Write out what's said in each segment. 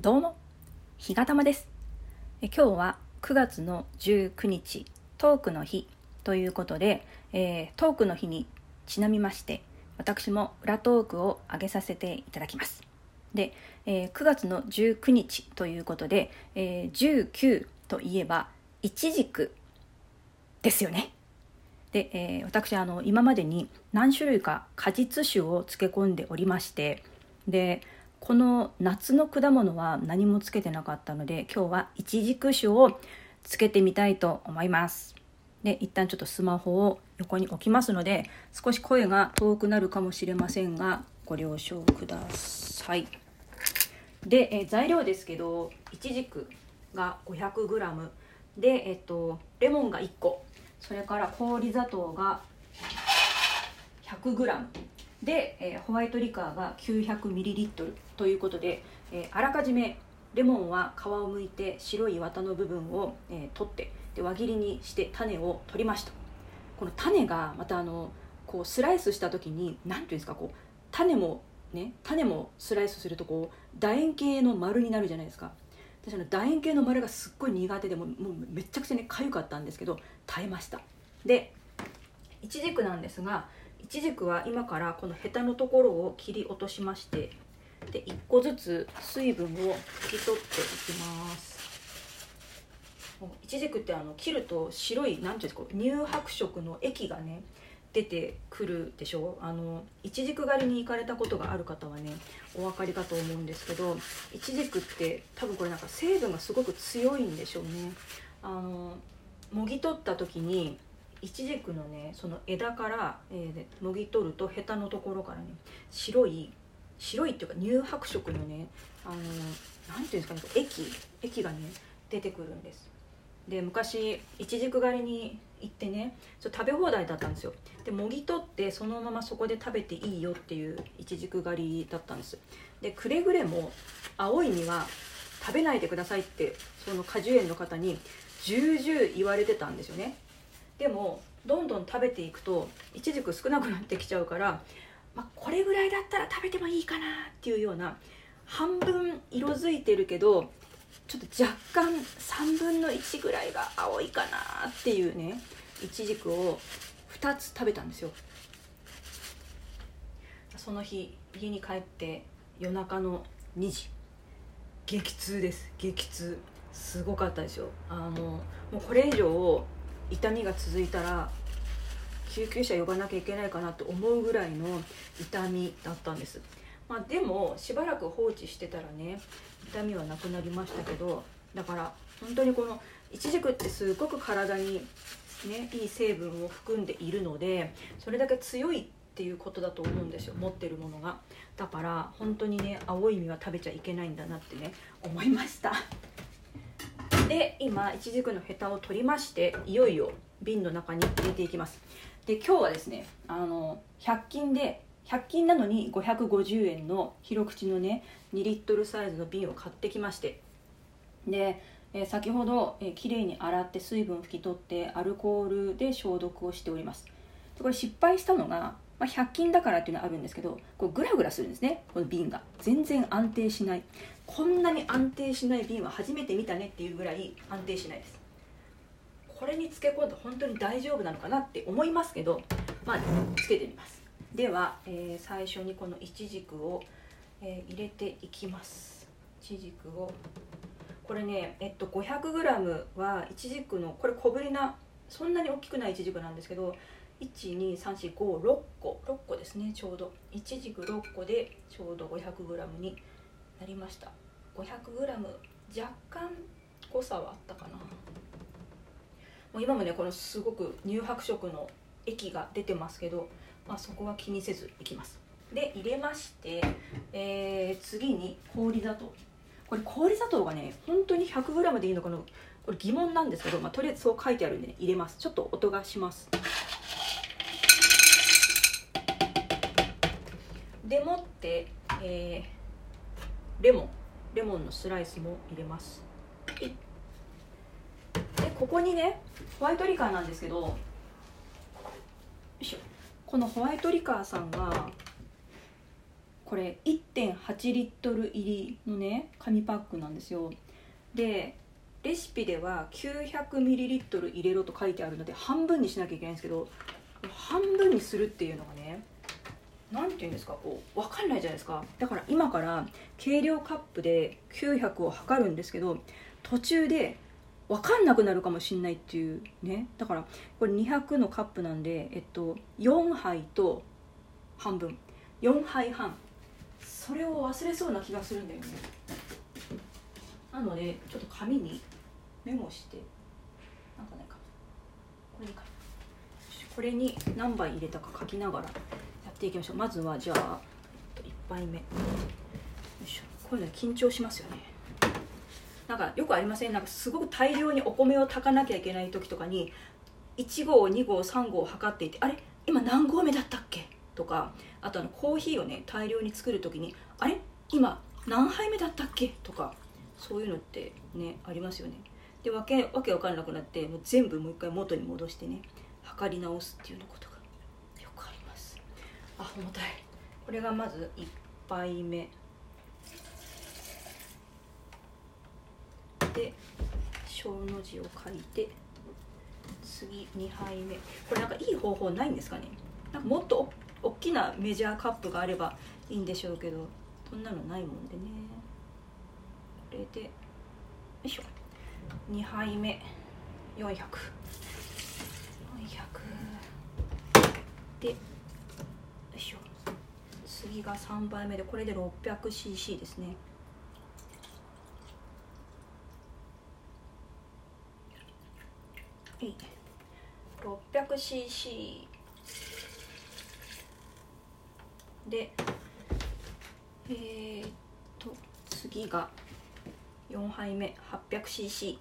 どうも、ひがたまです。え今日は9月の19日、トークの日ということで、えートークの日にちなみまして、私も裏トークを上げさせていただきます。で、えー9月の19日ということで、えー19といえば、いちじくですよね。で、えー私あの今までに何種類か果実酒を漬け込んでおりましてでこの夏の果物は何もつけてなかったので今日はいちじく酒をつけてみたいと思います。で一旦ちょっとスマホを横に置きますので少し声が遠くなるかもしれませんがご了承ください。で、え材料ですけどいちじくが 500g で、えっと、レモンが1個。それから氷砂糖が 100g で、えーホワイトリカーが 900ml ということで、えーあらかじめレモンは皮を剥いて白い綿の部分を、えー取ってで輪切りにして種を取りました。この種がまたあのこうスライスした時に何ていうんですかこう種もね種もスライスするとこう楕円形の丸になるじゃないですか。私あの楕円形の丸がすっごい苦手でもうもうめちゃくちゃね痒かったんですけど耐えました。でいちじくなんですがいちじくは今からこのヘタのところを切り落としましてで1個ずつ水分を拭き取っていきます。いちじくってあの切ると白いなんていうんですか乳白色の液がね出てくるでしょ。うあのいちじく狩りに行かれたことがある方はねお分かりかと思うんですけどいちじくって多分これなんか成分がすごく強いんでしょうね。あのもぎ取った時にいちじくのねその枝から、えーもぎ取るとヘタのところからね白い白いっていうか乳白色のねあのなんていうんですかね液液がね出てくるんです。で昔いちじく狩りに行ってねちょ食べ放題だったんですよ。でもぎ取ってそのままそこで食べていいよっていういちじく狩りだったんです。でくれぐれも青い実は食べないでくださいってその果樹園の方に重々言われてたんですよね。でもどんどん食べていくといちじく少なくなってきちゃうから、まあ、これぐらいだったら食べてもいいかなっていうような半分色づいてるけどちょっと若干3分の1ぐらいが青いかなっていうねいちじくを2つ食べたんですよ。その日家に帰って夜中の2時。激痛です。激痛。すごかったですよ。あのもうこれ以上痛みが続いたら救急車呼ばなきゃいけないかなと思うぐらいの痛みだったんです。まあでもしばらく放置してたらね痛みはなくなりましたけどだから本当にこのいちじくってすごく体にねいい成分を含んでいるのでそれだけ強いっていうことだと思うんですよ持ってるものが。だから本当にね青い実は食べちゃいけないんだなってね思いました。で今いちじくのヘタを取りましていよいよ瓶の中に入れていきます。で今日はですねあの100均で100均なのに550円の広口のね2リットルサイズの瓶を買ってきまして。で、えー先ほど、えー、きれいに洗って水分拭き取ってアルコールで消毒をしております。これ失敗したのが、まあ、100均だからっていうのはあるんですけどこうグラグラするんですねこの瓶が。全然安定しない。こんなに安定しない瓶は初めて見たねっていうぐらい安定しないです。これにつけ込んで本当に大丈夫なのかなって思いますけどまあつけてみます。では、えー最初にこのいちじくを、えー入れていきます。いちじくを。これねえっと 500g はいちじくのこれ小ぶりなそんなに大きくないいちじくなんですけど12345 6個6個ですねちょうど。いちじく6個でちょうど 500g になりました。500g 若干誤差はあったかな。もう今もねこのすごく乳白色の液が出てますけど、まあ、そこは気にせずいきます。で入れまして、えー次に氷砂糖。これ氷砂糖がね本当に 100g でいいのかなこれ疑問なんですけど、まあ、とりあえずそう書いてあるんで、ね、入れます。ちょっと音がします。でもって、えーレモン。レモンのスライスも入れます。でここにねホワイトリカーなんですけどこのホワイトリカーさんがこれ1.8リットル入りのね紙パックなんですよ。でレシピでは900ミリリットル入れろと書いてあるので半分にしなきゃいけないんですけど半分にするっていうのがね何て言うんですか？こう分かんないじゃないですか。だから今から計量カップで900を測るんですけど途中で分かんなくなるかもしんないっていうね。だからこれ200のカップなんで、えっと、4杯と半分。4杯半。それを忘れそうな気がするんだよね。なのでちょっと紙にメモしてなんかないかこれにこれに何杯入れたか書きながらっていきましょう。まずはじゃあ1杯目。よいしょ。こういうの緊張しますよね。なんかよくありません？なんかすごく大量にお米を炊かなきゃいけない時とかに1合2合3合測っていてあれ？今何合目だったっけ？とかあとあのコーヒーをね大量に作る時にあれ？今何杯目だったっけ？とかそういうのってねありますよね。でわけわけわかんなくなってもう全部もう一回元に戻してね測り直すっていうのことあ重たい。これがまず1杯目。で小の字を書いて次2杯目。これなんかいい方法ないんですかね？なんかもっと大きなメジャーカップがあればいいんでしょうけどそんなのないもんでね。これでよいしょ。2杯目。400400でよいしょ次が3杯目でこれで 600cc ですね。はい。600cc でえー、っと次が4杯目 800cc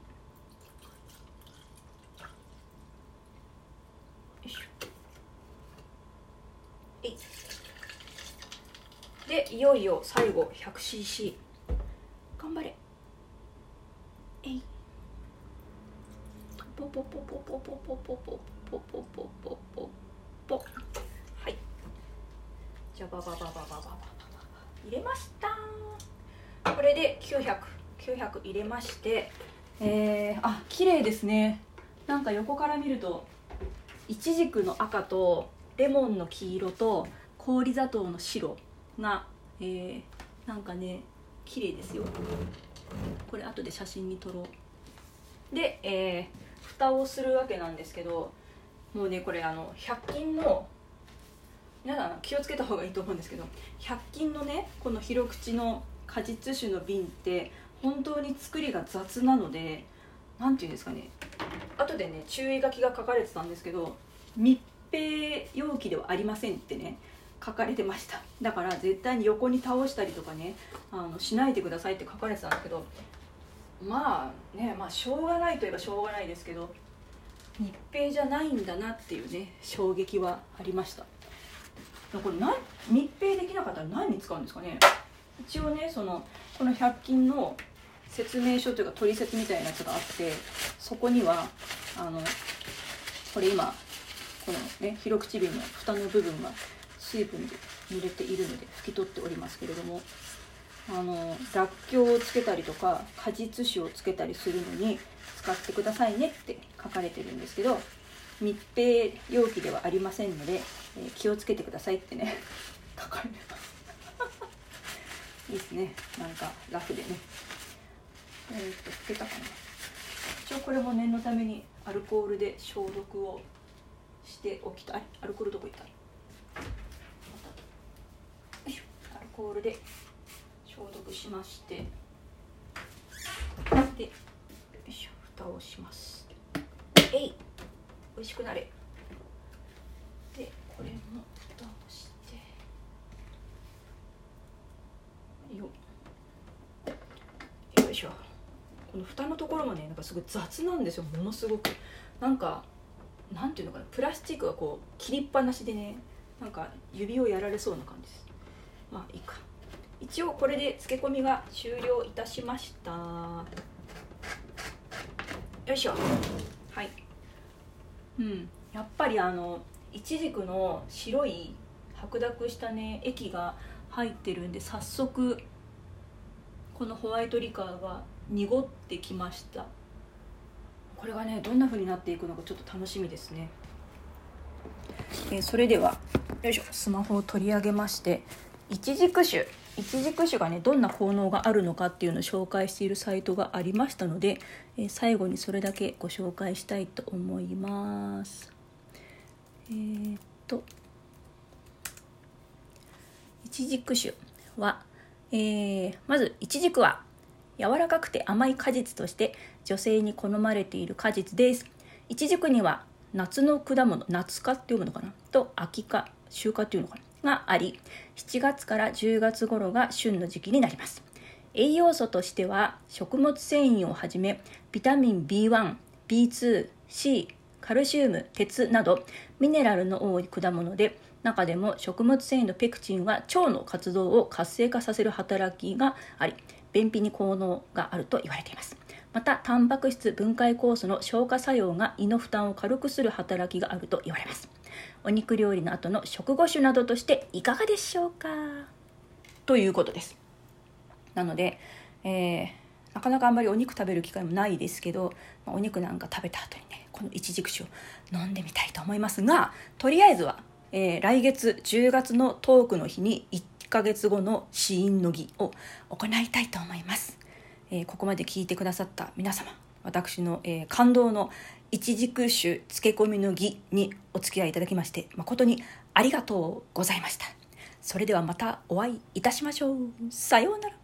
でいよいよ最後 100cc 頑張れ。えい。ポポポポポポポポポポポポポポポはいじゃあババババババババ入れましたこれで900900入れましてえー、あ綺麗ですねなんか横から見るといちじくの赤とレモンの黄色と氷砂糖の白が、えー、なんかね綺麗ですよ。これ後で写真に撮ろう。で、えー、蓋をするわけなんですけどもうねこれあの100均の皆さん気をつけた方がいいと思うんですけど100均のねこの広口の果実酒の瓶って本当に作りが雑なので何て言うんですかね。後でね注意書きが書かれてたんですけど密閉容器ではありませんってね。書かれてました。だから絶対に横に倒したりとかねあのしないでくださいって書かれてたんですけどまあねまあしょうがないといえばしょうがないですけど密閉じゃないんだなっていうね衝撃はありました。これ何密閉できなかったら何に使うんですかね。一応ねそのこの100均の説明書というか取説みたいなやつがあってそこにはあのこれ今このね広口瓶の蓋の部分が水分で濡れているので拭き取っておりますけれどもあのらっきょうをつけたりとか果実酒をつけたりするのに使ってくださいねって書かれてるんですけど密閉容器ではありませんので、えー、気をつけてくださいってね 書かれてます。いいですね。なんかラフでね。えー、っと拭けたかな。一応これも念のためにアルコールで消毒をしておきたい。アルコールどこ行ったよいしょアルコールで消毒しまして。でよいしょ。蓋をします。えい。美味しくなれ。でこれも蓋をして。よよいしょ。この蓋のところもねなんかすごい雑なんですよ。ものすごく。なんかなんていうのかな。プラスチックがこう切りっぱなしでねなんか指をやられそうな感じです。まあいいか。一応これで漬け込みが終了いたしました。よいしょ。はい。うん。やっぱりあのいちじくの白い白濁したね液が入ってるんで早速このホワイトリカーが濁ってきました。これがねどんな風になっていくのかちょっと楽しみですね、え、それではよいしょ。スマホを取り上げまして一軸種一軸種がねどんな効能があるのかっていうのを紹介しているサイトがありましたので、えー、最後にそれだけご紹介したいと思います。えー、っと一軸種は、えー、まず一軸は柔らかくて甘い果実として女性に好まれている果実です。一軸には夏の果物夏科って読むのかな？と秋科秋科っていうのかな？があり7月から10月頃が旬の時期になります。栄養素としては食物繊維をはじめビタミン B1、B2、C、カルシウム、鉄などミネラルの多い果物で中でも食物繊維のペクチンは腸の活動を活性化させる働きがあり便秘に効能があると言われています。またタンパク質分解酵素の消化作用が胃の負担を軽くする働きがあると言われます。お肉料理の後の食後酒などとしていかがでしょうか？ということです。なので、えー、なかなかあんまりお肉食べる機会もないですけど、まあ、お肉なんか食べた後にねこのいちじく酒を飲んでみたいと思いますがとりあえずは、えー、来月10月のトークの日に1ヶ月後の死因の儀を行いたいと思います。えー、ここまで聞いてくださった皆様私の、えー、感動の一軸種漬け込みの儀にお付き合いいただきまして誠にありがとうございました。それではまたお会いいたしましょう。さようなら。